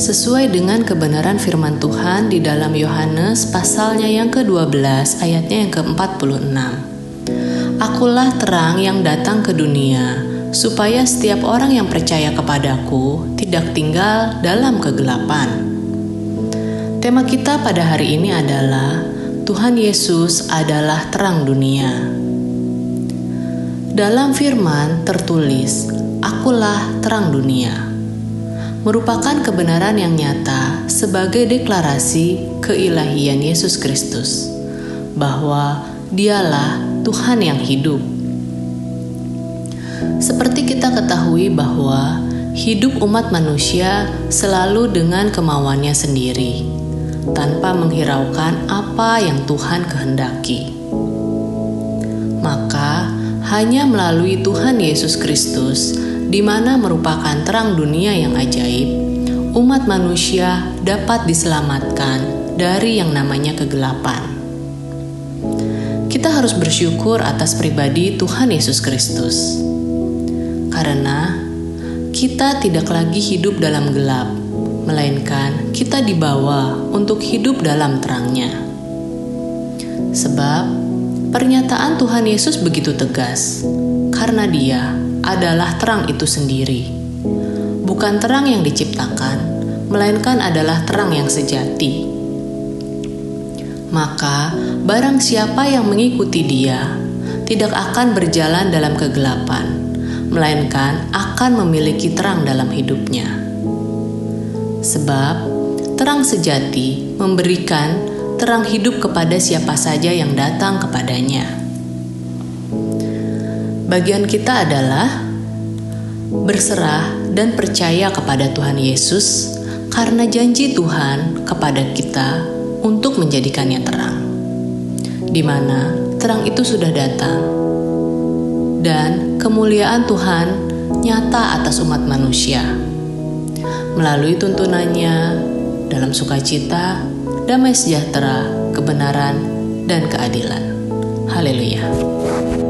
Sesuai dengan kebenaran firman Tuhan di dalam Yohanes pasalnya yang ke-12 ayatnya yang ke-46. Akulah terang yang datang ke dunia, supaya setiap orang yang percaya kepadaku tidak tinggal dalam kegelapan. Tema kita pada hari ini adalah Tuhan Yesus adalah terang dunia. Dalam firman tertulis, Akulah terang dunia merupakan kebenaran yang nyata sebagai deklarasi keilahian Yesus Kristus, bahwa Dialah Tuhan yang hidup. Seperti kita ketahui bahwa hidup umat manusia selalu dengan kemauannya sendiri, tanpa menghiraukan apa yang Tuhan kehendaki. Maka, hanya melalui Tuhan Yesus Kristus di mana merupakan terang dunia yang ajaib, umat manusia dapat diselamatkan dari yang namanya kegelapan. Kita harus bersyukur atas pribadi Tuhan Yesus Kristus, karena kita tidak lagi hidup dalam gelap, melainkan kita dibawa untuk hidup dalam terangnya. Sebab pernyataan Tuhan Yesus begitu tegas, karena Dia adalah terang itu sendiri. Bukan terang yang diciptakan, melainkan adalah terang yang sejati. Maka, barang siapa yang mengikuti Dia tidak akan berjalan dalam kegelapan, melainkan akan memiliki terang dalam hidupnya. Sebab terang sejati memberikan terang hidup kepada siapa saja yang datang kepadanya. Bagian kita adalah berserah dan percaya kepada Tuhan Yesus karena janji Tuhan kepada kita untuk menjadikannya terang, di mana terang itu sudah datang, dan kemuliaan Tuhan nyata atas umat manusia melalui tuntunannya dalam sukacita, damai sejahtera, kebenaran, dan keadilan. Haleluya!